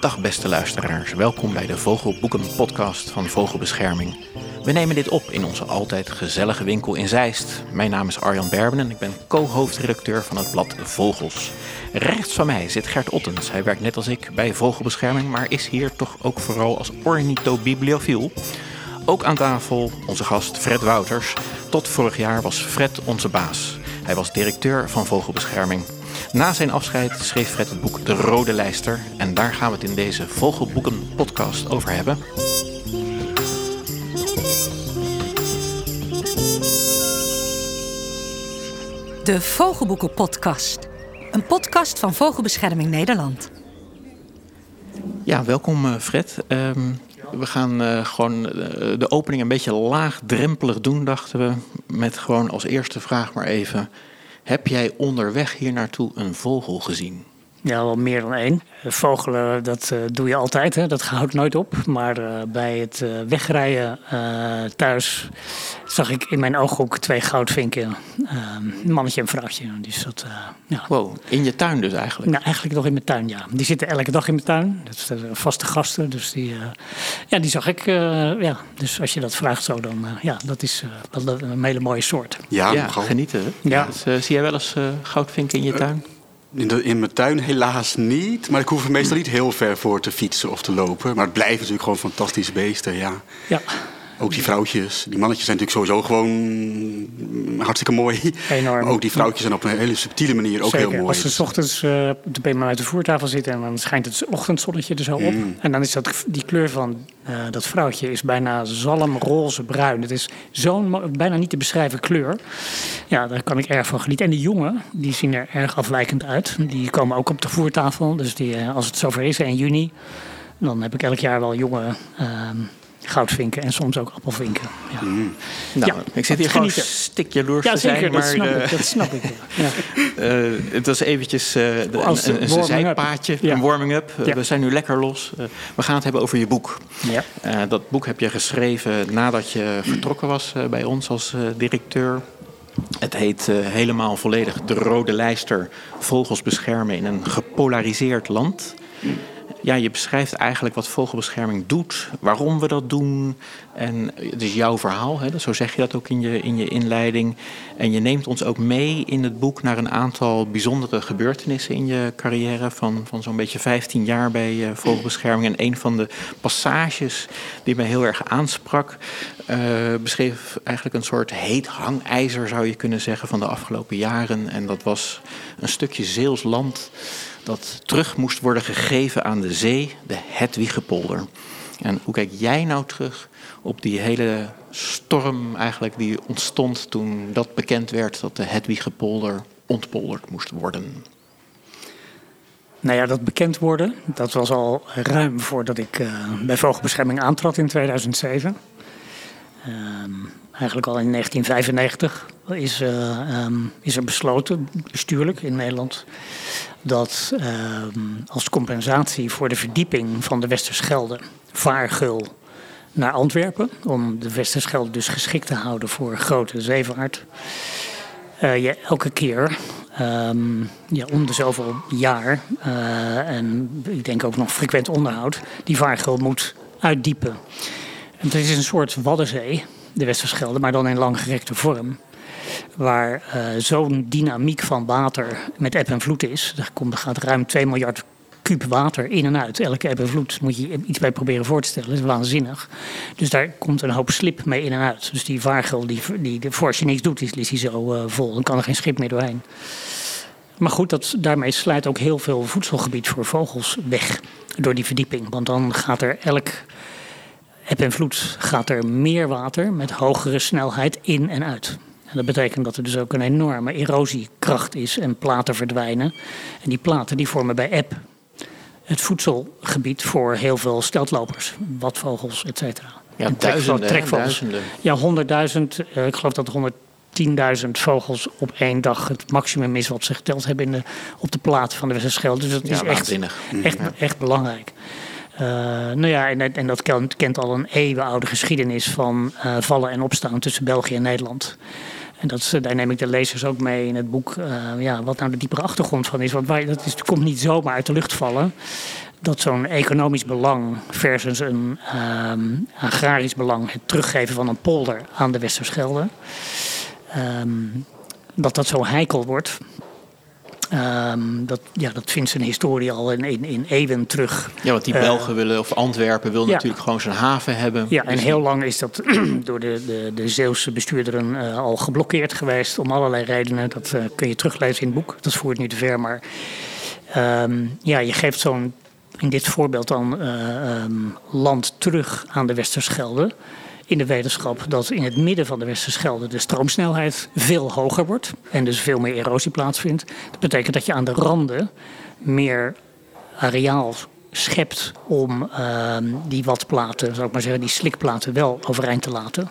Dag beste luisteraars, welkom bij de Vogelboeken podcast van Vogelbescherming. We nemen dit op in onze altijd gezellige winkel in Zeist. Mijn naam is Arjan Berben en ik ben co-hoofdredacteur van het blad Vogels. Rechts van mij zit Gert Ottens. Hij werkt net als ik bij Vogelbescherming, maar is hier toch ook vooral als ornithobibliofiel. Ook aan tafel onze gast Fred Wouters. Tot vorig jaar was Fred onze baas. Hij was directeur van Vogelbescherming. Na zijn afscheid schreef Fred het boek De Rode Lijster. En daar gaan we het in deze Vogelboeken podcast over hebben. De Vogelboeken Podcast. Een podcast van Vogelbescherming Nederland. Ja, welkom eh, Fred. Ehm, we gaan uh, gewoon uh, de opening een beetje laagdrempelig doen, dachten we. Met gewoon als eerste vraag maar even... Heb jij onderweg hier naartoe een vogel gezien? Ja, wel meer dan één. Vogelen, dat uh, doe je altijd, hè? dat houdt nooit op. Maar uh, bij het uh, wegrijden thuis zag ik in mijn ooghoek twee goudvinken. een mannetje en een vrouwtje. Dus dat, ja. Wow, in je tuin dus eigenlijk? Nou, eigenlijk nog in mijn tuin, ja. Die zitten elke dag in mijn tuin. Dat zijn vaste gasten, dus die, ja, die zag ik. ja. Dus als je dat vraagt zo, dan ja, dat is wel een hele mooie soort. Ja, ja genieten. Ja. Dus, zie jij wel eens goudvinken in je tuin? In, de, in, mijn tuin helaas niet. Maar ik hoef er meestal niet heel ver voor te fietsen of te lopen. Maar het blijven natuurlijk gewoon fantastische beesten, ja. Ja. Ook die vrouwtjes. Die mannetjes zijn natuurlijk sowieso gewoon hartstikke mooi. Enorm. Maar ook die vrouwtjes zijn op een hele subtiele manier ook Zeker. heel mooi. Als ze s ochtends uh, op de uit de voertafel zitten en dan schijnt het ochtendzonnetje er zo op. Mm. En dan is dat, die kleur van uh, dat vrouwtje is bijna zalmroze bruin. Het is zo'n bijna niet te beschrijven kleur. Ja, daar kan ik erg van genieten. En de jongen, die zien er erg afwijkend uit. Die komen ook op de voertafel. Dus die, uh, als het zover is, in juni, dan heb ik elk jaar wel jonge goudvinken en soms ook appelvinken. Ja. Mm. Nou, ja, ik zit hier gewoon stik jaloers ja, te zeker, zijn. Dat maar snap uh, ik, dat snap ik. Ja. uh, het was eventjes uh, de, Als een, een, een zijpaadje, een warming-up. we zijn nu lekker los. we gaan het hebben over je boek. Ja. dat boek heb je geschreven nadat je vertrokken was bij ons als directeur. Het heet helemaal volledig De Rode Lijster. Vogels beschermen in een gepolariseerd land. Ja, je beschrijft eigenlijk wat vogelbescherming doet, waarom we dat doen. En het is jouw verhaal, hè? zo zeg je dat ook in je, in je inleiding. En je neemt ons ook mee in het boek naar een aantal bijzondere gebeurtenissen in je carrière. Van, van zo'n beetje 15 jaar bij uh, vogelbescherming. En een van de passages die mij heel erg aansprak, uh, beschreef eigenlijk een soort heet hangijzer, zou je kunnen zeggen, van de afgelopen jaren. En dat was een stukje Zeels land dat terug moest worden gegeven aan de zee, de Hedwigepolder. En hoe kijk jij nou terug op die hele storm eigenlijk die ontstond toen dat bekend werd dat de Hedwigepolder ontpolderd moest worden? Nou ja, dat bekend worden, dat was al ruim voordat ik uh, bij Vogelbescherming aantrad in 2007. Um, eigenlijk al in 1995 is, uh, is er besloten, bestuurlijk in Nederland, dat uh, als compensatie voor de verdieping van de Westerschelde vaargul naar Antwerpen, om de Westerschelde dus geschikt te houden voor grote zeevaart, uh, je elke keer ja, om de zoveel jaar, uh, en ik denk ook nog frequent onderhoud, die vaargul moet uitdiepen. Het is een soort Waddenzee, de Westerschelde, maar dan in langgerekte vorm waar uh, zo'n dynamiek van water met eb en vloed is. Er, komt, er gaat ruim 2 miljard kuub water in en uit. Elke eb en vloed moet je iets bij proberen voor te stellen. Dat is waanzinnig. Dus daar komt een hoop slip mee in en uit. Dus die vaargul, die, die, voor als je niks doet, is, is die zo uh, vol. Dan kan er geen schip meer doorheen. Maar goed, dat, daarmee sluit ook heel veel voedselgebied voor vogels weg. Door die verdieping. Want dan gaat er elk eb en vloed gaat er meer water met hogere snelheid in en uit. En dat betekent dat er dus ook een enorme erosiekracht is en platen verdwijnen. En die platen die vormen bij eb het voedselgebied voor heel veel steltlopers, watvogels, et cetera. Ja, duizenden, trekvogels. duizenden. Ja, honderdduizend. Uh, ik geloof dat 110.000 vogels op één dag het maximum is wat ze geteld hebben in de, op de plaat van de Westerschelde. Dus dat ja, is echt, echt, echt belangrijk. Uh, nou ja, en, en, dat kent, kent al een eeuwenoude geschiedenis van uh, vallen en opstaan tussen België en Nederland. En dat, daar neem ik de lezers ook mee in het boek. ja, wat nou de diepere achtergrond van is. Want wij, dat is, komt niet zomaar uit de lucht vallen dat zo'n economisch belang versus een um, agrarisch belang, het teruggeven van een polder aan de Westerschelde, um, dat dat zo heikel wordt. Um, dat, ja, dat vindt zijn historie al in, in, in eeuwen terug. Ja, want die uh, Belgen willen, of Antwerpen wil ja. natuurlijk gewoon zijn haven hebben. Ja, en dus heel lang is dat door de, de, de Zeeuwse bestuurderen uh, al geblokkeerd geweest. Om allerlei redenen. Dat uh, kun je teruglezen in het boek. Dat voert nu te ver. Maar um, ja, je geeft zo'n in dit voorbeeld dan um, land terug aan de Westerschelde. In de wetenschap dat in het midden van de Westerschelde de stroomsnelheid veel hoger wordt. En dus veel meer erosie plaatsvindt. Dat betekent dat je aan de randen meer areaal schept om uh, die watplaten, zou ik maar zeggen, die slikplaten wel overeind te laten.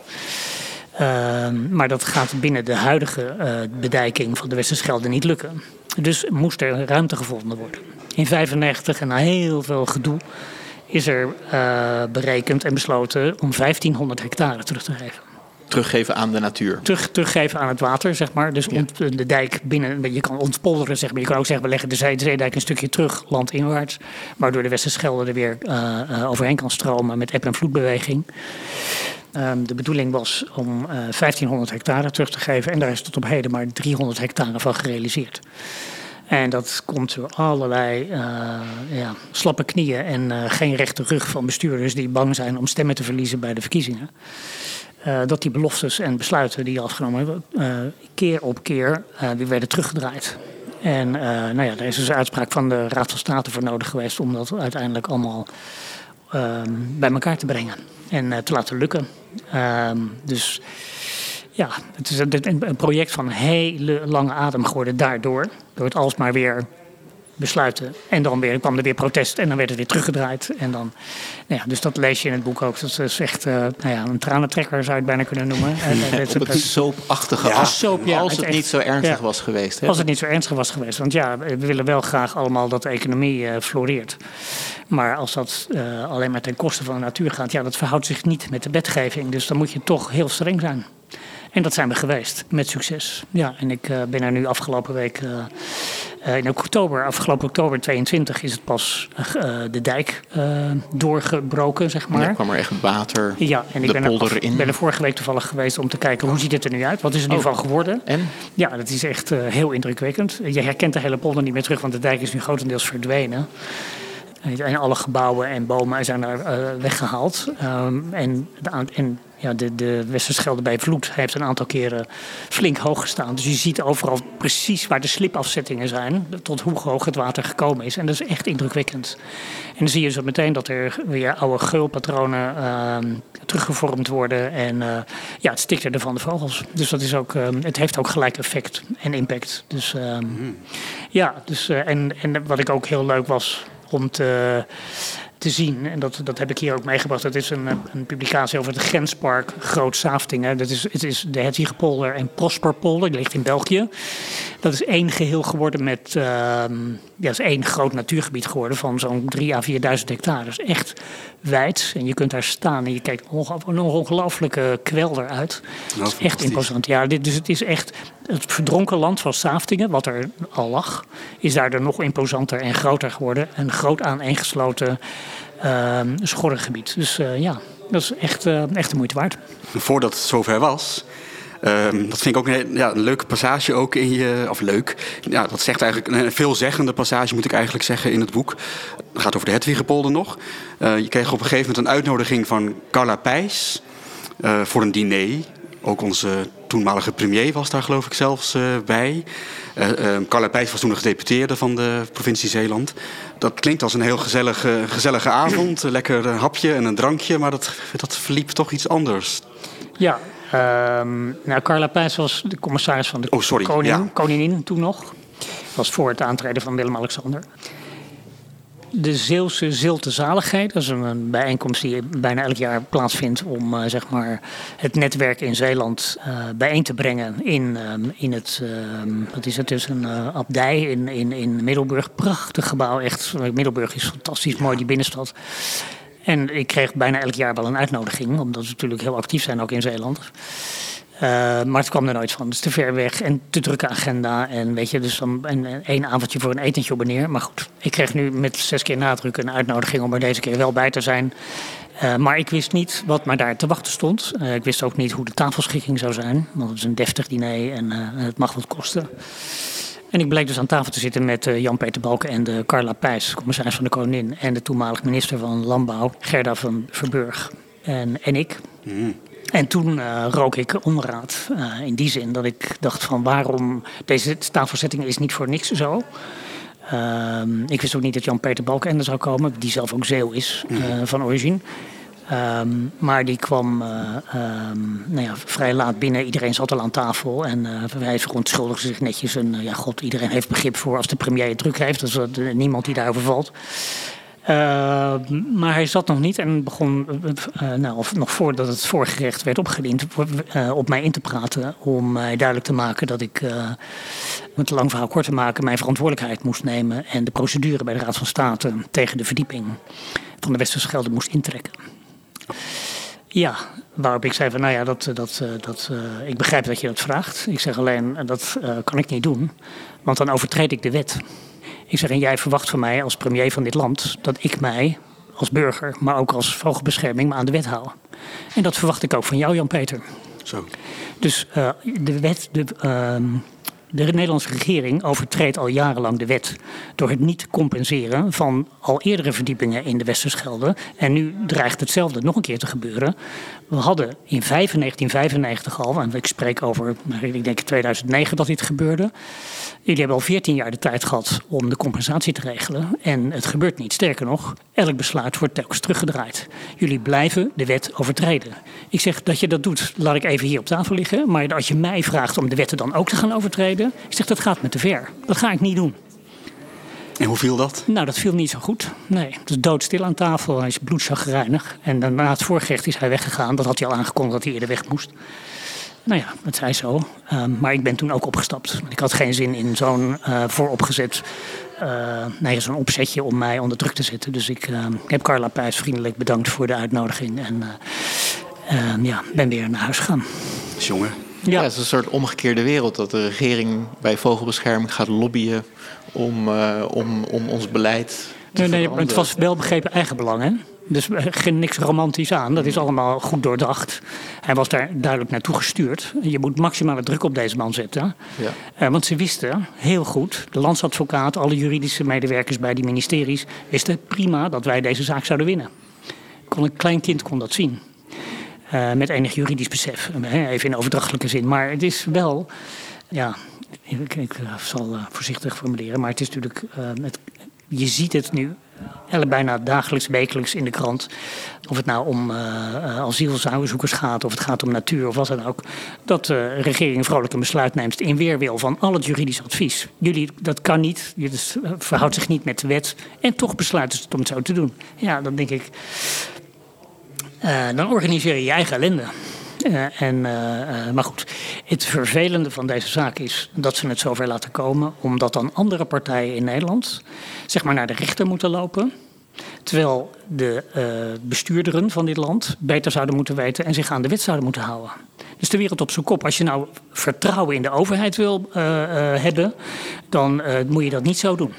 Uh, maar dat gaat binnen de huidige uh, bedijking van de Westerschelde niet lukken. Dus moest er ruimte gevonden worden. In 1995, en na heel veel gedoe, is er uh, berekend en besloten om 1500 hectare terug te geven. Teruggeven aan de natuur. Terug, teruggeven aan het water, zeg maar. Dus ja. ont, de dijk binnen, je kan ontpolderen, zeg maar. Je kan ook zeggen, we leggen de, zee, de zeedijk een stukje terug, landinwaarts. Waardoor de Westerschelde er weer uh, uh, overheen kan stromen met eb- en vloedbeweging. Um, de bedoeling was om uh, 1500 hectare terug te geven. En daar is tot op heden maar 300 hectare van gerealiseerd. En dat komt door allerlei uh, ja, slappe knieën en uh, geen rechte rug van bestuurders die bang zijn om stemmen te verliezen bij de verkiezingen. Uh, dat die beloftes en besluiten die afgenomen hebben, keer op keer weer werden teruggedraaid. En nou ja, er is dus een uitspraak van de Raad van State voor nodig geweest om dat uiteindelijk allemaal ehm, bij elkaar te brengen en te laten lukken. Ehm, dus ja, het is een, project van hele lange adem geworden daardoor. Door het alsmaar weer besluiten. En dan weer, kwam er weer protest en dan werd het weer teruggedraaid. En dan, nou ja, dus dat lees je in het boek ook. Dat is echt uh, nou ja, een tranentrekker zou je het bijna kunnen noemen. Ja, het, het soapachtige ja, soap, ja, als het, het niet zo ernstig was geweest. Hè? Als het niet zo ernstig was geweest. Want ja, we willen wel graag allemaal dat de economie uh, floreert. Maar als dat uh, alleen maar ten koste van de natuur gaat... ja, dat verhoudt zich niet met de wetgeving. Dus dan moet je toch heel streng zijn. En dat zijn we geweest, met succes. Ja, en ik uh, ben er nu afgelopen week, uh, uh, in oktober, afgelopen oktober 22 is het pas de dijk doorgebroken, zeg maar. Ja, kwam er echt water, ja, en ik de ben polder er, in. ben er vorige week toevallig geweest om te kijken hoe ziet het er nu uit. Wat is er nu Oh. van geworden? En? Ja, dat is echt heel indrukwekkend. Je herkent de hele polder niet meer terug, want de dijk is nu grotendeels verdwenen. En alle gebouwen en bomen zijn daar uh, weggehaald. Um, en de, en ja, de, de Westerschelde bij Vloed heeft een aantal keren flink hoog gestaan. Dus je ziet overal precies waar de slipafzettingen zijn, tot hoe hoog het water gekomen is. En dat is echt indrukwekkend. En dan zie je zo meteen dat er weer oude geulpatronen uh, teruggevormd worden. En uh, ja, het stikte van de vogels. Dus dat is ook, uh, het heeft ook gelijk effect en impact. Dus mm. ja, dus, en, en wat ik ook heel leuk was om te, te zien. En dat, dat heb ik hier ook meegebracht. Dat is een, een publicatie over het grenspark Groot Saaftingen. Dat is, het is de Hedwigepolder en Prosperpolder. Die ligt in België. Dat is één geheel geworden met... Uh, ja, is één groot natuurgebied geworden van zo'n 3 à 4.000 hectare. Dus echt wijd. En je kunt daar staan en je kijkt een ongelooflijke kwelder uit. Dat is echt imposant. Ja, dit, dus het is echt... Het verdronken land van Saaftingen, wat er al lag... is daardoor nog imposanter en groter geworden. Een groot aaneengesloten uh, schorrengebied. Dus uh, ja, dat is echt, uh, echt de moeite waard. Voordat het zover was... Um, dat vind ik ook een, ja, een leuke passage ook in je... Of leuk. Ja, dat zegt eigenlijk een veelzeggende passage, moet ik eigenlijk zeggen, in het boek. Het gaat over de Hedwigepolder nog. Uh, je kreeg op een gegeven moment een uitnodiging van Carla Pijs... Voor een diner. Ook onze toenmalige premier was daar geloof ik zelfs uh, bij. Uh, Carla Pijs was toen nog gedeputeerde van de provincie Zeeland. Dat klinkt als een heel gezellige, gezellige avond. Lekker een hapje en een drankje, maar dat, dat verliep toch iets anders. Ja, um, nou, Carla Pijs was de commissaris van de oh, sorry. Koning, ja. koningin toen nog. Was voor het aantreden van Willem-Alexander. De Zeeuwse Zilte Zaligheid, dat is een bijeenkomst die bijna elk jaar plaatsvindt om uh, zeg maar het netwerk in Zeeland uh, bijeen te brengen in, um, in het, um, wat is het dus, een uh, abdij in, in, in Middelburg. Prachtig gebouw, echt. Middelburg is fantastisch mooi, die binnenstad. En ik kreeg bijna elk jaar wel een uitnodiging, omdat we natuurlijk heel actief zijn ook in Zeeland. Maar het kwam er nooit van. Is te ver weg en te drukke agenda. En weet je, dus dan een, één avondje voor een etentje op en neer. Maar goed, ik kreeg nu met zes keer nadruk een uitnodiging om er deze keer wel bij te zijn. Uh, maar ik wist niet wat mij daar te wachten stond. Uh, ik wist ook niet hoe de tafelschikking zou zijn. Want het is een deftig diner en het mag wat kosten. En ik bleek dus aan tafel te zitten met Jan-Peter Balken en de Carla Pijs, commissaris van de Koningin. En de toenmalig minister van Landbouw, Gerda van Verburg. En, en ik. Mm. En toen rook ik onraad. in die zin dat ik dacht van waarom... Deze tafelzetting is niet voor niks zo. Ehm, ik wist ook niet dat Jan-Peter Balkenende zou komen, die zelf ook Zeeuw is uh, van origine. Um, maar die kwam uh, um, nou ja, vrij laat binnen. Iedereen zat al aan tafel. En uh, hij verontschuldigde zich netjes. En ja, god, iedereen heeft begrip voor als de premier het druk heeft. Dus niemand die daarover valt. Uh, maar hij zat nog niet en begon, uh, nou, of nog voordat het voorgerecht werd opgediend, uh, op mij in te praten. Om mij duidelijk te maken dat ik, om het lang verhaal kort te maken, mijn verantwoordelijkheid moest nemen. En de procedure bij de Raad van State tegen de verdieping van de Westerschelde moest intrekken. Ja, waarop ik zei van, nou ja, dat, dat, dat, ik begrijp dat je dat vraagt. Ik zeg alleen, dat kan ik niet doen, want dan overtreed ik de wet. Ik zeg, en jij verwacht van mij als premier van dit land dat ik mij als burger, maar ook als vogelbescherming, me aan de wet hou. En dat verwacht ik ook van jou, Jan-Peter. Zo. Dus uh, de wet, de, uh, de Nederlandse regering overtreedt al jarenlang de wet door het niet compenseren van al eerdere verdiepingen in de Westerschelde. En nu dreigt hetzelfde nog een keer te gebeuren. We hadden in 1995 al, en ik spreek over, ik denk 2009 dat dit gebeurde. Jullie hebben al 14 jaar de tijd gehad om de compensatie te regelen. En het gebeurt niet. Sterker nog, elk besluit wordt telkens teruggedraaid. Jullie blijven de wet overtreden. Ik zeg dat je dat doet, laat ik even hier op tafel liggen. Maar als je mij vraagt om de wetten dan ook te gaan overtreden, ik zeg dat gaat me te ver. Dat ga ik niet doen. En hoe viel dat? Nou, dat viel niet zo goed. Nee, het is doodstil aan tafel. Hij is bloedzagrijnig. En na het voorgerecht is hij weggegaan. Dat had hij al aangekondigd dat hij eerder weg moest. Nou ja, het zij zo. Um, maar ik ben toen ook opgestapt. Ik had geen zin in zo'n uh, vooropgezet, uh, nee, zo'n opzetje om mij onder druk te zetten. Dus ik uh, heb Carla Pijs vriendelijk bedankt voor de uitnodiging. En ehm, ja, ben weer naar huis gegaan. Jongen. Ja. ja, het is een soort omgekeerde wereld. Dat de regering bij vogelbescherming gaat lobbyen om, om, om ons beleid te Nee, nee, het was wel begrepen eigenbelang, hè? Dus geen niks romantisch aan. Dat is allemaal goed doordacht. Hij was daar duidelijk naartoe gestuurd. Je moet maximale druk op deze man zetten. Ja. Uh, want ze wisten heel goed, de landsadvocaat, alle juridische medewerkers bij die ministeries, wisten prima dat wij deze zaak zouden winnen. Kon een klein kind kon dat zien. Uh, met enig juridisch besef. Even in overdrachtelijke zin. Maar het is wel. Ja, ik, ik zal uh, voorzichtig formuleren. Maar het is natuurlijk. Het, je ziet het nu bijna dagelijks, wekelijks in de krant. Of het nou om uh, asielzoekers gaat, of het gaat om natuur, of wat dan ook. Dat de regering vrolijk een besluit neemt in weerwil van al het juridisch advies. Jullie, dat kan niet, het verhoudt zich niet met de wet. En toch besluiten ze het om het zo te doen. Ja, dan denk ik. Dan organiseer je je eigen ellende. En, uh, maar goed, het vervelende van deze zaak is dat ze het zover laten komen, omdat dan andere partijen in Nederland zeg maar naar de rechter moeten lopen. Terwijl de uh, bestuurderen van dit land beter zouden moeten weten en zich aan de wet zouden moeten houden. Dus de wereld op zijn kop. Als je nou vertrouwen in de overheid wil hebben, dan moet je dat niet zo doen.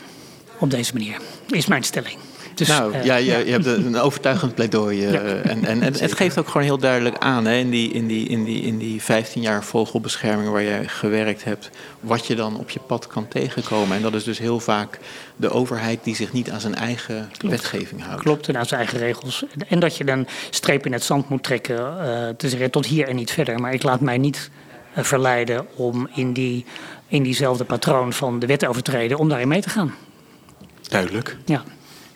Op deze manier, is mijn stelling. Dus, nou uh, ja, je, ja. je hebt een overtuigend pleidooi. Uh, ja. En, en, en het geeft ook gewoon heel duidelijk aan hè, in, die, in, die, in, die, in die 15 jaar vogelbescherming waar je gewerkt hebt, wat je dan op je pad kan tegenkomen. En dat is dus heel vaak de overheid die zich niet aan zijn eigen Klopt. wetgeving houdt. Klopt, en aan zijn eigen regels. En dat je dan streep in het zand moet trekken, uh, te zeggen tot hier en niet verder. Maar ik laat mij niet verleiden om in, die, in diezelfde patroon van de wet overtreden, om daarin mee te gaan. Duidelijk. Ja.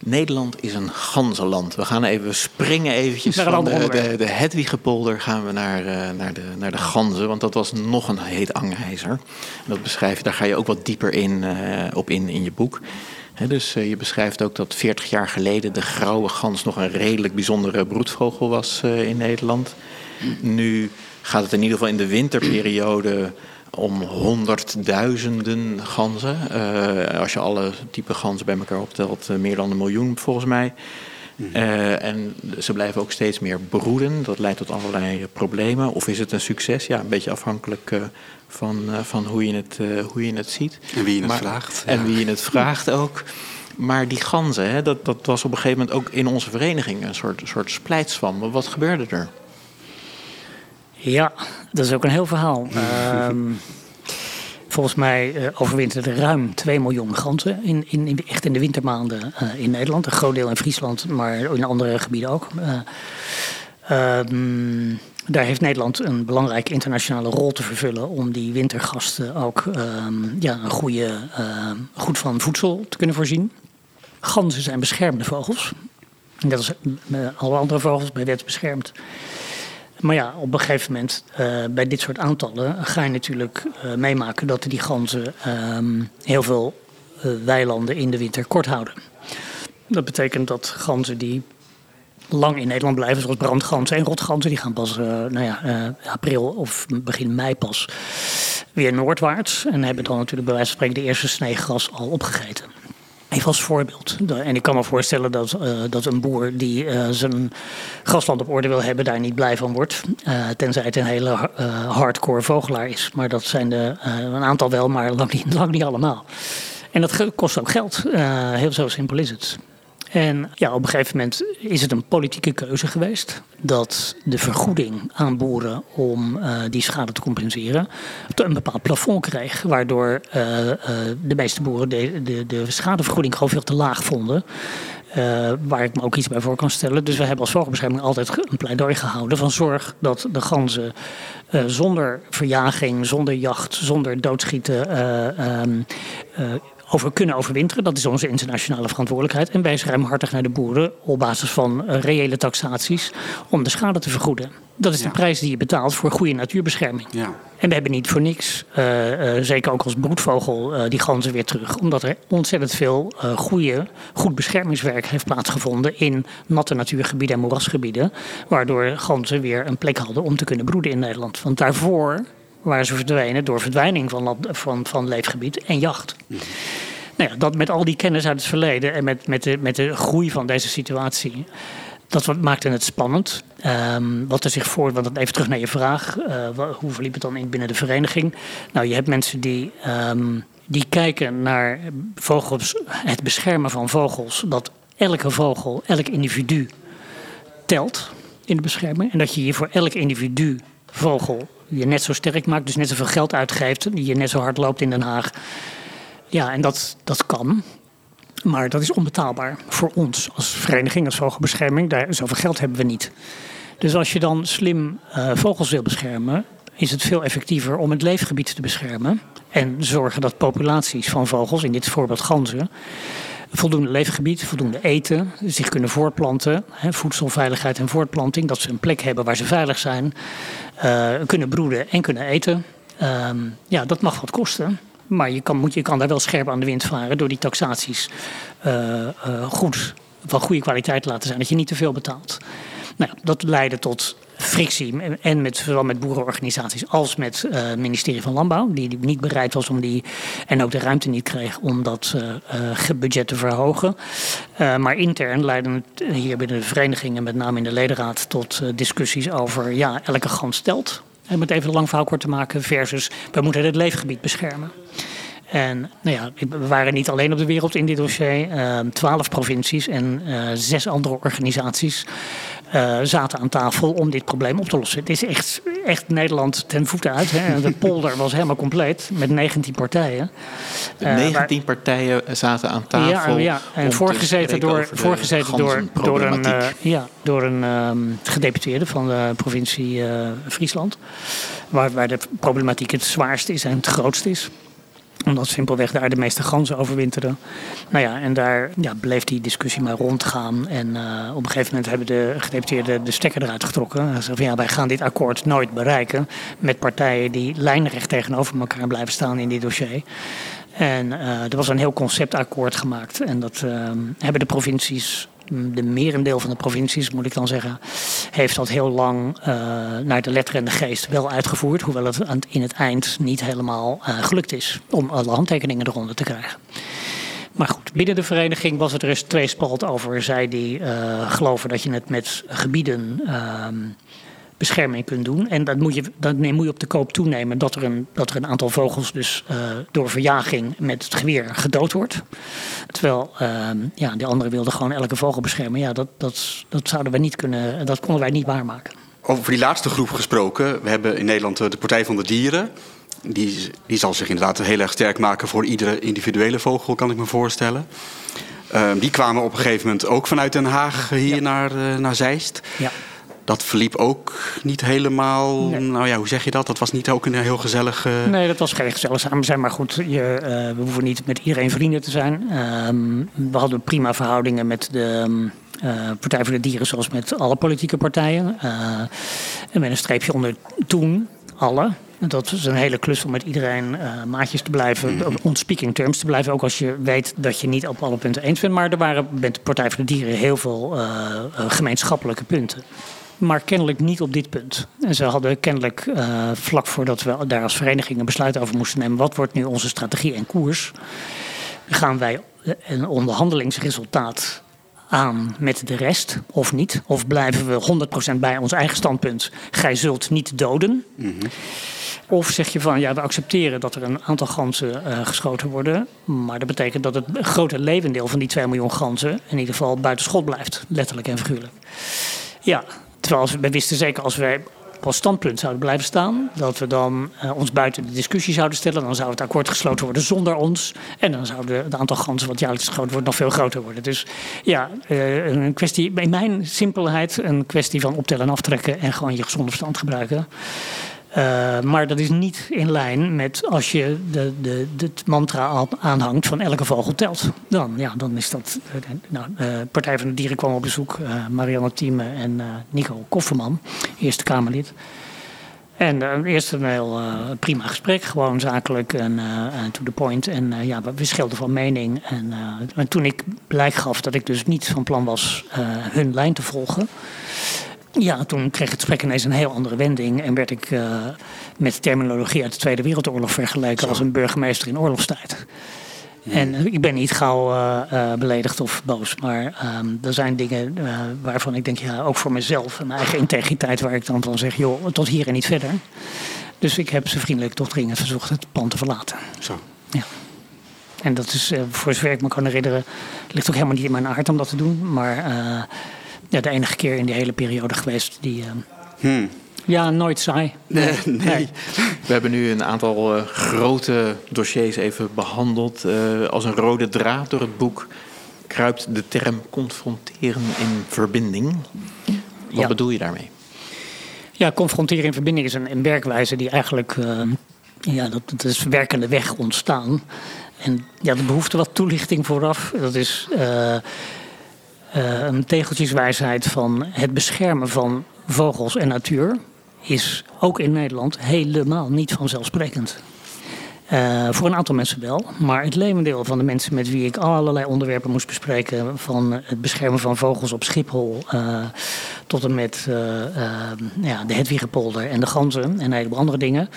Nederland is een ganzenland. We gaan even springen eventjes van de, de, de Hedwigepolder gaan we naar, uh, naar, de, naar de ganzen. Want dat was nog een heet angijzer. En dat beschrijf daar ga je ook wat dieper in, uh, op in in je boek. He, dus uh, je beschrijft ook dat 40 jaar geleden de grauwe gans nog een redelijk bijzondere broedvogel was in Nederland. Nu gaat het in ieder geval in de winterperiode om honderdduizenden ganzen. Uh, als je alle type ganzen bij elkaar optelt, uh, meer dan een miljoen volgens mij. Uh, en ze blijven ook steeds meer broeden. Dat leidt tot allerlei problemen. Of is het een succes? Ja, een beetje afhankelijk van, van hoe, je het, hoe je het ziet. En wie je het maar, vraagt. En wie je het vraagt ook. Maar die ganzen, hè, dat, dat was op een gegeven moment ook in onze vereniging een soort, soort splijtswam. Wat gebeurde er? Ja, dat is ook een heel verhaal. um, volgens mij uh, overwinterden ruim 2 miljoen ganzen. In, in, echt in de wintermaanden uh, in Nederland. Een groot deel in Friesland, maar in andere gebieden ook. Uh, um, daar heeft Nederland een belangrijke internationale rol te vervullen om die wintergasten ook um, ja, een goede, goed van voedsel te kunnen voorzien. Ganzen zijn beschermde vogels. Net als alle andere vogels bij wet beschermd. Maar ja, op een gegeven moment uh, bij dit soort aantallen ga je natuurlijk uh, meemaken dat die ganzen um, heel veel uh, weilanden in de winter kort houden. Dat betekent dat ganzen die lang in Nederland blijven, zoals brandganzen en rotganzen, die gaan pas nou ja, april of begin mei pas weer noordwaarts. En hebben dan natuurlijk bij wijze van spreken de eerste sneegras al opgegeten. Even als voorbeeld. En ik kan me voorstellen dat, uh, dat een boer die uh, zijn grasland op orde wil hebben, daar niet blij van wordt. Uh, tenzij het een hele hardcore vogelaar is. Maar dat zijn de, een aantal wel, maar lang niet, lang niet allemaal. En dat kost ook geld. heel zo simpel is het. En ja, op een gegeven moment is het een politieke keuze geweest dat de vergoeding aan boeren om uh, die schade te compenseren een bepaald plafond kreeg. Waardoor uh, uh, de meeste boeren de, de, de schadevergoeding gewoon veel te laag vonden. Waar ik me ook iets bij voor kan stellen. Dus we hebben als vogelbescherming altijd een pleidooi gehouden van zorg dat de ganzen zonder verjaging, zonder jacht, zonder doodschieten um, over kunnen overwinteren. Dat is onze internationale verantwoordelijkheid. En wij ruimhartig naar de boeren op basis van uh, reële taxaties om de schade te vergoeden. Dat is ja. de prijs die je betaalt voor goede natuurbescherming. Ja. En we hebben niet voor niks, uh, uh, zeker ook als broedvogel, die ganzen weer terug. Omdat er ontzettend veel goede, goed beschermingswerk heeft plaatsgevonden in natte natuurgebieden en moerasgebieden. Waardoor ganzen weer een plek hadden om te kunnen broeden in Nederland. Want daarvoor waren ze verdwenen door verdwijning van, van, van leefgebied en jacht. Nou ja, dat met al die kennis uit het verleden en met, met, de, met de groei van deze situatie. Dat maakte het spannend. Um, wat er zich voor, want even terug naar je vraag, uh, hoe verliep het dan in binnen de vereniging? Nou, je hebt mensen die, um, die kijken naar vogels, het beschermen van vogels, dat elke vogel, elk individu telt in de bescherming. En dat je hier voor elk individu vogel je net zo sterk maakt, dus net zoveel geld uitgeeft, die je net zo hard loopt in Den Haag. Ja, en dat, dat kan. Maar dat is onbetaalbaar voor ons als vereniging, als vogelbescherming. Daar, zoveel geld hebben we niet. Dus als je dan slim uh, vogels wil beschermen, is het veel effectiever om het leefgebied te beschermen. En zorgen dat populaties van vogels, in dit voorbeeld ganzen, voldoende leefgebied, voldoende eten, zich kunnen voortplanten, hè, voedselveiligheid en voortplanting, dat ze een plek hebben waar ze veilig zijn, uh, kunnen broeden en kunnen eten. Um, ja, dat mag wat kosten. Maar je kan, moet, je kan daar wel scherp aan de wind varen door die taxaties uh, uh, goed, van goede kwaliteit te laten zijn. Dat je niet te veel betaalt. Nou, dat leidde tot frictie. En met, zowel met boerenorganisaties als met uh, het ministerie van Landbouw. Die niet bereid was om die. En ook de ruimte niet kreeg om dat uh, uh, budget te verhogen. maar intern leidde het hier binnen de verenigingen, met name in de ledenraad, tot discussies over. Ja, elke gans stelt. En met even lang verhaal kort te maken, versus we moeten het leefgebied beschermen. En nou ja, we waren niet alleen op de wereld in dit dossier. Twaalf provincies en zes andere organisaties uh, zaten aan tafel om dit probleem op te lossen. Het is echt, echt Nederland ten voeten uit. Hè. De polder was helemaal compleet met 19 partijen. Uh, 19 waar, partijen zaten aan tafel. Ja, ja. en voorgezeten door, voorgezeten door, door een, uh, ja, door een um, gedeputeerde van de provincie Friesland. Waar, waar de problematiek het zwaarst is en het grootst is omdat simpelweg daar de meeste ganzen overwinteren. Nou ja, en daar ja, bleef die discussie maar rondgaan. En uh, op een gegeven moment hebben de gedeputeerden de stekker eruit getrokken. Ze zeiden van ja, wij gaan dit akkoord nooit bereiken. Met partijen die lijnrecht tegenover elkaar blijven staan in dit dossier. En uh, er was een heel conceptakkoord gemaakt. En dat uh, hebben de provincies de merendeel van de provincies, moet ik dan zeggen, heeft dat heel lang uh, naar de letter en de geest wel uitgevoerd. Hoewel het in het eind niet helemaal uh, gelukt is om alle handtekeningen eronder te krijgen. Maar goed, binnen de vereniging was het er eens tweespalt over. Zij die uh, geloven dat je het met gebieden ehm, bescherming kunt doen. En dat moet je, dat moet je op de koop toenemen dat er een, dat er een aantal vogels dus uh, door verjaging met het geweer gedood wordt. Terwijl ehm, ja, de anderen wilden gewoon elke vogel beschermen. Ja, dat, dat, dat zouden wij niet kunnen, dat konden wij niet waarmaken. Over die laatste groep gesproken. We hebben in Nederland de Partij van de Dieren. Die, die zal zich inderdaad heel erg sterk maken voor iedere individuele vogel, kan ik me voorstellen. Uh, die kwamen op een gegeven moment ook vanuit Den Haag hier naar, uh, naar Zeist. Ja. Dat verliep ook niet helemaal. Nou ja, hoe zeg je dat? Dat was niet ook een heel gezellig. Uh... Nee, dat was geen gezellig samen zijn. Maar goed, je, uh, we hoeven niet met iedereen vrienden te zijn. Um, we hadden prima verhoudingen met de. Uh, Partij voor de Dieren, zoals met alle politieke partijen. en met een streepje onder toen, alle. Dat is een hele klus om met iedereen uh, maatjes te blijven, mm. on speaking terms te blijven. Ook als je weet dat je niet op alle punten eens bent. Maar er waren met de Partij voor de Dieren heel veel gemeenschappelijke punten. Maar kennelijk niet op dit punt. En ze hadden kennelijk uh, vlak voordat we daar als vereniging een besluit over moesten nemen. Wat wordt nu onze strategie en koers? Gaan wij een onderhandelingsresultaat aan met de rest of niet? Of blijven we 100% bij ons eigen standpunt? Gij zult niet doden. Mm -hmm. Of zeg je van ja, we accepteren dat er een aantal ganzen uh, geschoten worden. Maar dat betekent dat het grote levendeel van die 2 miljoen ganzen in ieder geval buiten schot blijft. Letterlijk en figuurlijk. Ja, terwijl we wisten zeker als wij als standpunt zouden blijven staan. Dat we dan uh, ons buiten de discussie zouden stellen. Dan zou het akkoord gesloten worden zonder ons. En dan zou het aantal ganzen wat jaarlijks geschoten wordt nog veel groter worden. Dus ja, uh, een kwestie, in mijn simpelheid, een kwestie van optellen en aftrekken en gewoon je gezonde verstand gebruiken. Uh, maar dat is niet in lijn met als je de, de, de mantra aanhangt van elke vogel telt. Dan, ja, dan is dat. Uh, nou, uh, Partij van de Dieren kwam op bezoek, Marianne Thieme en Nico Kofferman, Eerste Kamerlid. En eerst een heel prima gesprek, gewoon zakelijk en to the point. En ja, we verschilden van mening. En, en toen ik blijk gaf dat ik dus niet van plan was hun lijn te volgen. Ja, toen kreeg het gesprek ineens een heel andere wending. En werd ik uh, met terminologie uit de Tweede Wereldoorlog vergeleken als een burgemeester in oorlogstijd. En ik ben niet gauw uh, uh, beledigd of boos, maar um, er zijn dingen waarvan ik denk, ja, ook voor mezelf en mijn eigen integriteit, waar ik dan van zeg, joh, tot hier en niet verder. Dus ik heb ze vriendelijk toch dringend verzocht het pand te verlaten. Zo. Ja. En dat is, voor zover ik me kan herinneren, ligt ook helemaal niet in mijn hart om dat te doen, maar ja, de enige keer in die hele periode geweest die. Uh, hmm. Ja, nooit saai. Nee, nee. We hebben nu een aantal uh, grote dossiers even behandeld. Uh, als een rode draad door het boek kruipt de term confronteren in verbinding. Wat ja. bedoel je daarmee? Ja, confronteren in verbinding is een, een werkwijze die eigenlijk. ja, dat, dat is werkende weg ontstaan. En ja, de behoefte wat toelichting vooraf. Dat is uh, een tegeltjeswijsheid van het beschermen van vogels en natuur is ook in Nederland helemaal niet vanzelfsprekend. Uh, voor een aantal mensen wel, maar het levendeel van de mensen met wie ik allerlei onderwerpen moest bespreken, van het beschermen van vogels op Schiphol uh, tot en met ja, de Hedwigepolder en de ganzen en een heleboel andere dingen,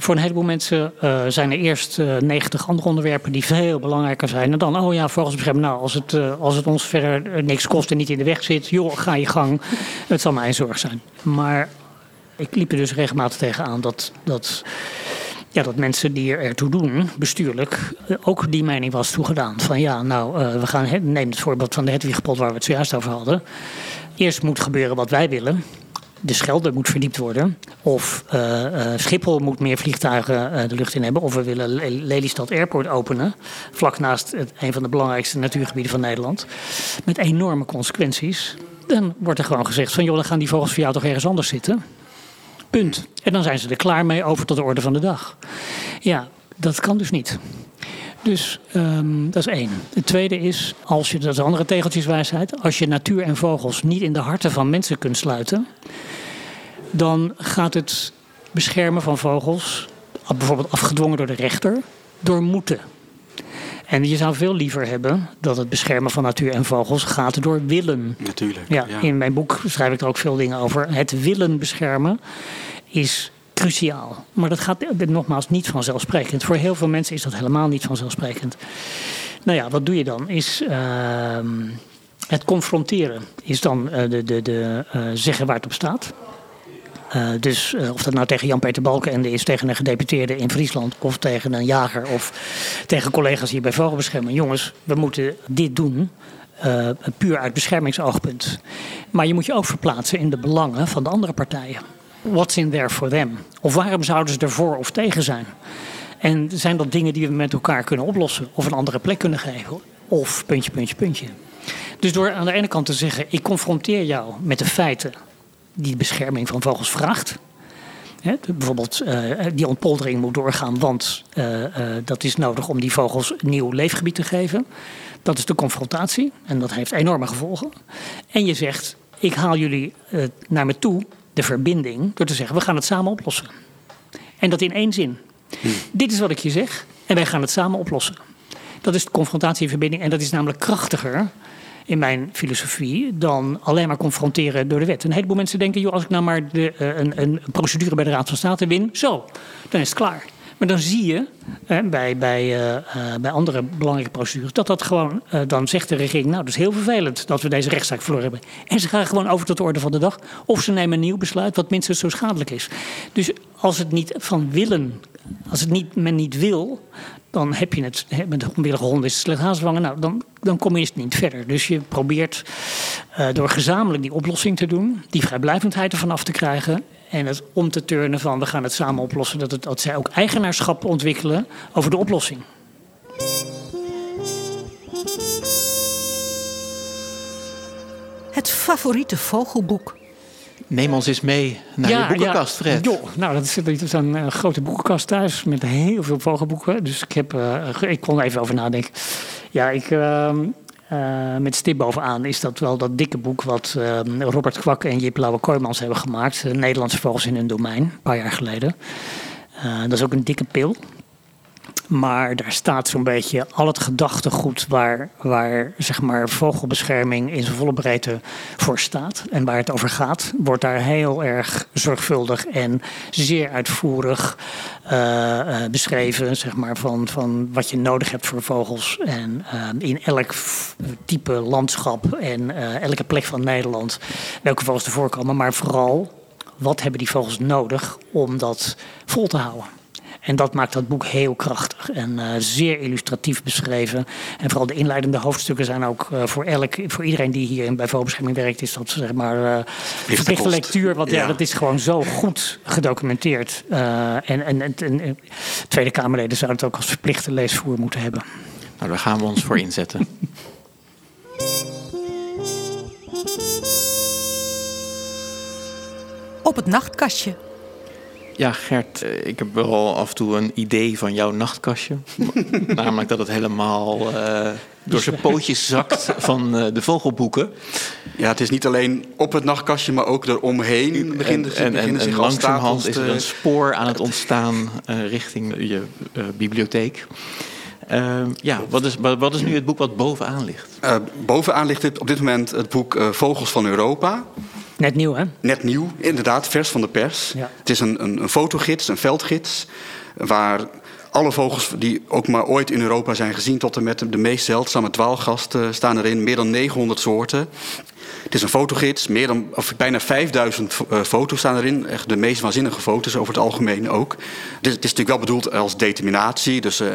voor een heleboel mensen uh, zijn er eerst uh, eh, 90 andere onderwerpen die veel belangrijker zijn. En dan, oh ja, beschermen. Nou, als het, uh, als het ons verder niks kost en niet in de weg zit, joh, ga je gang. Het zal mijn zorg zijn. Maar ik liep er dus regelmatig tegenaan dat, dat, ja, dat mensen die er ertoe doen, bestuurlijk, ook die mening was toegedaan. Van ja, nou, we gaan, neem het voorbeeld van de Hedwigpot waar we het zojuist over hadden. Eerst moet gebeuren wat wij willen de Schelde moet verdiept worden. Of uh, uh, Schiphol moet meer vliegtuigen uh, de lucht in hebben. Of we willen Lelystad Airport openen. Vlak naast het, een van de belangrijkste natuurgebieden van Nederland. Met enorme consequenties. Dan wordt er gewoon gezegd van joh, dan gaan die vogels voor jou toch ergens anders zitten. Punt. En dan zijn ze er klaar mee over tot de orde van de dag. Ja, dat kan dus niet. Dus um, dat is één. Het tweede is, als je, dat is andere tegeltjeswijsheid, als je natuur en vogels niet in de harten van mensen kunt sluiten, dan gaat het beschermen van vogels, bijvoorbeeld afgedwongen door de rechter, door moeten. En je zou veel liever hebben dat het beschermen van natuur en vogels gaat door willen. Natuurlijk. Ja, ja. In mijn boek schrijf ik er ook veel dingen over. Het willen beschermen is cruciaal. Maar dat gaat nogmaals niet vanzelfsprekend. Voor heel veel mensen is dat helemaal niet vanzelfsprekend. Nou ja, wat doe je dan? Is ehm, het confronteren. Is dan eh, de, de, de, eh, zeggen waar het op staat. Uh, dus uh, of dat nou tegen Jan-Peter Balkenende is, tegen een gedeputeerde in Friesland, of tegen een jager, of tegen collega's hier bij Vogelbescherming. Jongens, we moeten dit doen. Uh, puur uit beschermingsoogpunt. Maar je moet je ook verplaatsen in de belangen van de andere partijen. What's in there for them? Of waarom zouden ze ervoor of tegen zijn? En zijn dat dingen die we met elkaar kunnen oplossen of een andere plek kunnen geven? Of puntje, puntje, puntje. Dus door aan de ene kant te zeggen: ik confronteer jou met de feiten die bescherming van vogels vraagt. He, bijvoorbeeld, uh, die ontpoldering moet doorgaan, want uh, uh, dat is nodig om die vogels nieuw leefgebied te geven. Dat is de confrontatie en dat heeft enorme gevolgen. En je zegt: ik haal jullie naar me toe, de verbinding, door te zeggen: we gaan het samen oplossen. En dat in één zin. Hmm. Dit is wat ik je zeg en wij gaan het samen oplossen. Dat is de confrontatie en verbinding en dat is namelijk krachtiger in mijn filosofie dan alleen maar confronteren door de wet. Een heleboel mensen denken, joh, als ik nou maar de, uh, een, een, procedure bij de Raad van State win, zo, dan is het klaar. Maar dan zie je eh, bij, bij, uh, uh, bij andere belangrijke procedures dat dat gewoon, dan zegt de regering, nou, dat is heel vervelend dat we deze rechtszaak verloren hebben. En ze gaan gewoon over tot de orde van de dag. Of ze nemen een nieuw besluit wat minstens zo schadelijk is. Dus als het niet van willen, als het niet, men niet wil, dan heb je het, met de onwillige hond is het slecht. Nou, dan, dan kom je niet verder. Dus je probeert door gezamenlijk die oplossing te doen, die vrijblijvendheid ervan af te krijgen. En het om te turnen van we gaan het samen oplossen, dat, het, dat zij ook eigenaarschap ontwikkelen over de oplossing. Het favoriete vogelboek. Neem ons eens mee naar ja, je boekenkast, ja. Fred. Jo, nou, dat is, is een uh, grote boekenkast thuis met heel veel vogelboeken. Dus ik, heb, uh, ik kon er even over nadenken. Ja, ik, uh, met stip bovenaan is dat wel dat dikke boek wat ehm, Robert Kwak en Jip Lauwe Kooijmans hebben gemaakt. Nederlandse vogels in hun domein, een paar jaar geleden. Eh, dat is ook een dikke pil. Maar daar staat zo'n beetje al het gedachtegoed waar, waar zeg maar, vogelbescherming in zijn volle breedte voor staat. En waar het over gaat, wordt daar heel erg zorgvuldig en zeer uitvoerig uh, uh, beschreven. Zeg maar, van, van wat je nodig hebt voor vogels. En uh, in elk type landschap en elke plek van Nederland welke vogels er voorkomen. Maar vooral, wat hebben die vogels nodig om dat vol te houden? En dat maakt dat boek heel krachtig en uh, zeer illustratief beschreven. En vooral de inleidende hoofdstukken zijn ook uh, voor, elk, voor iedereen die hier bij vogelbescherming werkt, is dat zeg maar uh, verplichte lectuur. Want ja. ja. dat is gewoon zo goed gedocumenteerd. en, en, en, en Tweede Kamerleden zouden het ook als verplichte leesvoer moeten hebben. Nou, daar gaan we ons voor inzetten. Op het nachtkastje. Ja, Gert, eh, ik heb wel af en toe een idee van jouw nachtkastje. Namelijk dat het helemaal uh, door zijn pootjes zakt van uh, de vogelboeken. Ja, het is niet alleen op het nachtkastje, maar ook eromheen beginnen, en, en, en, en langzamerhand is er een spoor aan het ontstaan uh, richting je bibliotheek. ja, wat is, wat is nu het boek wat bovenaan ligt? bovenaan ligt op dit moment het boek Vogels van Europa. Net nieuw, hè? Net nieuw, inderdaad, vers van de pers. Ja. Het is een, een, een fotogids, een veldgids, waar alle vogels die ook maar ooit in Europa zijn gezien, tot en met de meest zeldzame dwaalgasten, staan erin. Meer dan 900 soorten. Het is een fotogids, meer dan, of bijna 5000 uh, foto's staan erin. Echt de meest waanzinnige foto's over het algemeen ook. Het is, het is natuurlijk wel bedoeld als determinatie. Dus uh,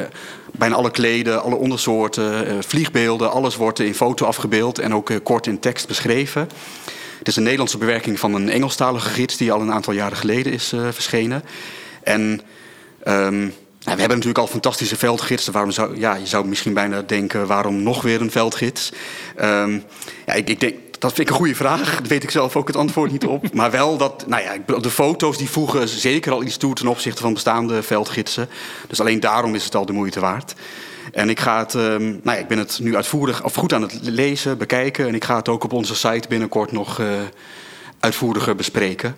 bijna alle kleden, alle ondersoorten, uh, vliegbeelden, alles wordt in foto afgebeeld en ook kort in tekst beschreven. Het is een Nederlandse bewerking van een Engelstalige gids die al een aantal jaren geleden is uh, verschenen. En um, we hebben natuurlijk al fantastische veldgidsen. Waarom zou, ja, je zou misschien bijna denken, waarom nog weer een veldgids? Um, ja, ik, ik, denk, dat vind ik een goede vraag. Daar weet ik zelf ook het antwoord niet op. Maar wel dat, nou ja, de foto's die voegen zeker al iets toe ten opzichte van bestaande veldgidsen. Dus alleen daarom is het al de moeite waard. En ik ga het, um, nou ja, ik ben het nu uitvoerig of goed aan het lezen, bekijken. En ik ga het ook op onze site binnenkort nog uh, uitvoeriger bespreken.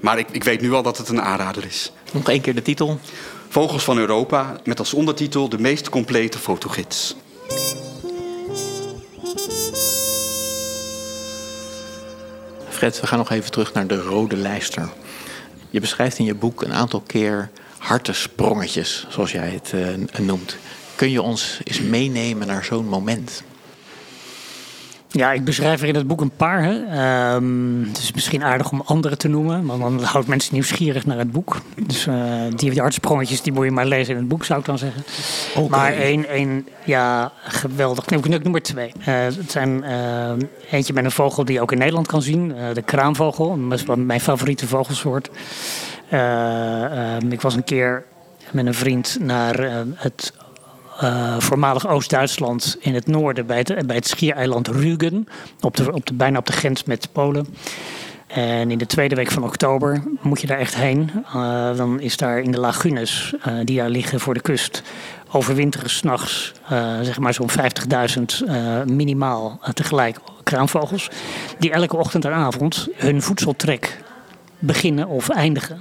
Maar ik, ik weet nu al dat het een aanrader is. Nog één keer de titel. Vogels van Europa, met als ondertitel de meest complete fotogids. Fred, we gaan nog even terug naar de rode lijster. Je beschrijft in je boek een aantal keer hartesprongetjes, zoals jij het uh, noemt. Kun je ons eens meenemen naar zo'n moment? Ja, ik beschrijf er in het boek een paar. Hè. Ehm, het is misschien aardig om andere te noemen, want dan houdt mensen nieuwsgierig naar het boek. Dus uh, die, die hartsprongetjes die moet je maar lezen in het boek, zou ik dan zeggen. Maar één, één, ja, geweldig. Nee, ik noem er twee. Uh, het zijn uh, eentje met een vogel die je ook in Nederland kan zien, de kraanvogel. Dat is mijn favoriete vogelsoort. Ehm, ik was een keer met een vriend naar het uh, voormalig Oost-Duitsland in het noorden, bij het, bij het schiereiland Rügen, op de, op de, bijna op de grens met Polen. En in de tweede week van oktober moet je daar echt heen. Uh, dan is daar in de lagunes uh, die daar liggen voor de kust overwinteren s'nachts zeg maar zo'n 50.000 minimaal tegelijk kraanvogels. Die elke ochtend en avond hun voedseltrek beginnen of eindigen.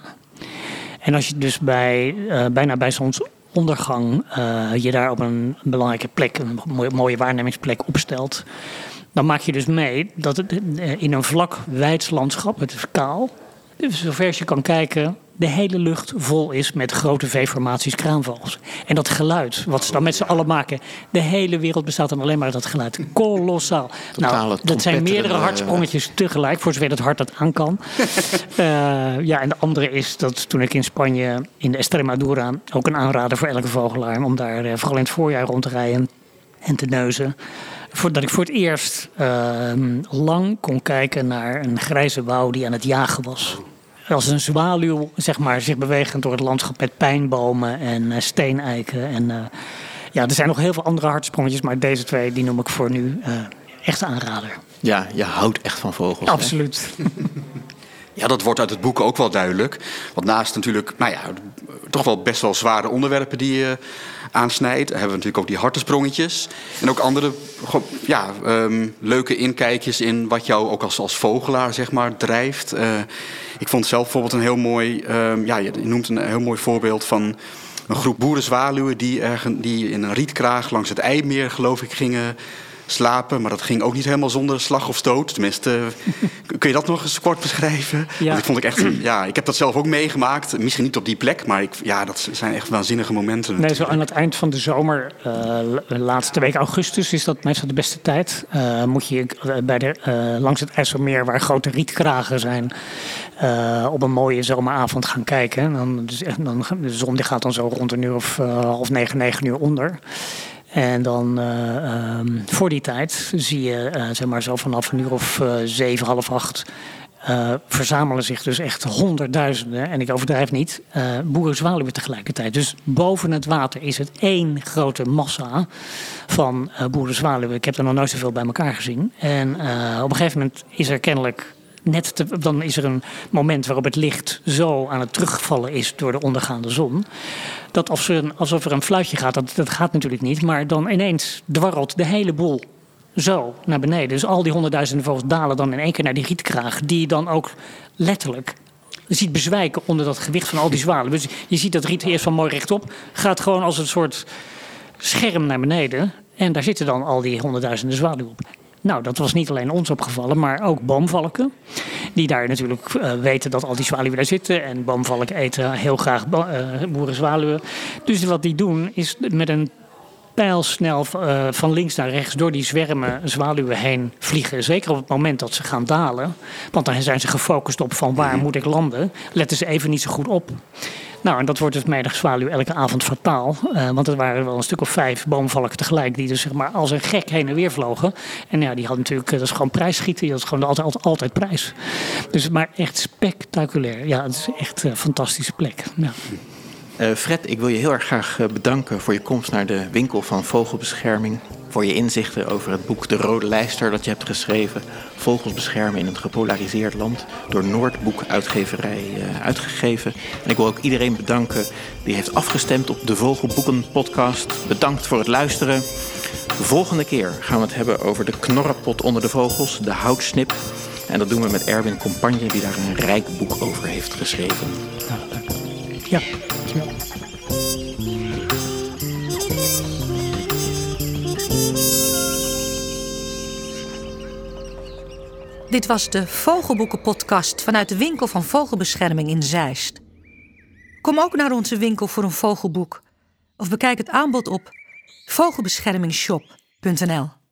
En als je dus bij, bijna bij ondergang uh, je daar op een belangrijke plek, een mooie, waarnemingsplek opstelt. Dan maak je dus mee dat het eh, in een vlak wijds landschap, het is kaal, zover je kan kijken, de hele lucht vol is met grote V-formaties kraanvogels. En dat geluid, wat ze dan met z'n allen maken, de hele wereld bestaat dan alleen maar uit dat geluid. Kolossaal. Nou, dat zijn meerdere hartsprongetjes tegelijk, voor zover het hart dat aan kan. uh, ja, en de andere is dat toen ik in Spanje, in de Estremadura, ook een aanrader voor elke vogelaar, om daar uh, vooral in het voorjaar rond te rijden en te neuzen. Dat ik voor het eerst uh, lang kon kijken naar een grijze wouw die aan het jagen was als een zwaluw zeg maar, zich bewegend door het landschap met pijnbomen en uh, steeneiken. En, uh, ja, er zijn nog heel veel andere hartsprongetjes, maar deze twee die noem ik voor nu uh, echt aanrader. Ja, je houdt echt van vogels. Absoluut. Ja, dat wordt uit het boek ook wel duidelijk. Want naast natuurlijk, nou ja, toch wel best wel zware onderwerpen die je aansnijdt, hebben we natuurlijk ook die hartensprongetjes. En ook andere ja, um, leuke inkijkjes in wat jou ook als, als vogelaar zeg maar, drijft. Uh, ik vond zelf bijvoorbeeld een heel mooi, um, ja, je noemt een heel mooi voorbeeld van een groep boerenzwaluwen die, ergen, die in een rietkraag langs het IJmeer, geloof ik, gingen slapen. Maar dat ging ook niet helemaal zonder slag of stoot. Tenminste, kun je dat nog eens kort beschrijven? Ja. Want ik vond ik echt, ja, ik heb dat zelf ook meegemaakt. Misschien niet op die plek, maar ik, ja, dat zijn echt waanzinnige momenten. Nee, zo aan het eind van de zomer, uh, laatste week augustus, is dat meestal de beste tijd. Uh, moet je bij de, langs het IJsselmeer, waar grote rietkragen zijn, op een mooie zomeravond gaan kijken. Dan, dus, dan, de zon die gaat dan zo rond een uur of half negen, negen uur onder. En dan uh, um, voor die tijd zie je, uh, zeg maar zo vanaf een uur of uh, zeven, half acht, verzamelen zich dus echt honderdduizenden, en ik overdrijf niet, boerenzwaluwen tegelijkertijd. Dus boven het water is het één grote massa van boerenzwaluwen. Ik heb er nog nooit zoveel bij elkaar gezien. En op een gegeven moment is er kennelijk net dan is er een moment waarop het licht zo aan het terugvallen is door de ondergaande zon. Dat alsof er een, alsof er een fluitje gaat, dat, dat gaat natuurlijk niet. Maar dan ineens dwarrelt de hele boel zo naar beneden. Dus al die honderdduizenden vogels dalen dan in één keer naar die rietkraag. Die dan ook letterlijk ziet bezwijken onder dat gewicht van al die zwalen. Dus je ziet dat riet eerst van mooi rechtop. Gaat gewoon als een soort scherm naar beneden. En daar zitten dan al die honderdduizenden zwaluwen op. Nou, dat was niet alleen ons opgevallen, maar ook boomvalken. Die daar natuurlijk uh, weten dat al die zwaluwen daar zitten. En boomvalken eten heel graag uh, boerenzwaluwen. Dus wat die doen is met een pijlsnel uh, van links naar rechts door die zwermen zwaluwen heen vliegen. Zeker op het moment dat ze gaan dalen. Want dan zijn ze gefocust op van waar moet ik landen. Letten ze even niet zo goed op. Nou, en dat wordt dus middagzwaluw elke avond fataal. Uh, want er waren wel een stuk of vijf boomvalken tegelijk die dus zeg maar als een gek heen en weer vlogen. En ja, die had natuurlijk, dat is gewoon prijsschieten. Dat is gewoon altijd, altijd, altijd prijs. Dus maar echt spectaculair. Ja, het is echt een fantastische plek. Ja. Uh, Fred, ik wil je heel erg graag bedanken voor je komst naar de winkel van Vogelbescherming voor je inzichten over het boek De Rode Lijster dat je hebt geschreven. Vogels beschermen in een gepolariseerd land. Door Noordboek Uitgeverij uh, uitgegeven. En ik wil ook iedereen bedanken die heeft afgestemd op de Vogelboeken podcast. Bedankt voor het luisteren. De volgende keer gaan we het hebben over de knorrenpot onder de vogels, de houtsnip. En dat doen we met Erwin Compagne, die daar een rijk boek over heeft geschreven. Dit was de Vogelboeken-podcast vanuit de winkel van Vogelbescherming in Zeist. Kom ook naar onze winkel voor een vogelboek of bekijk het aanbod op vogelbeschermingsshop.nl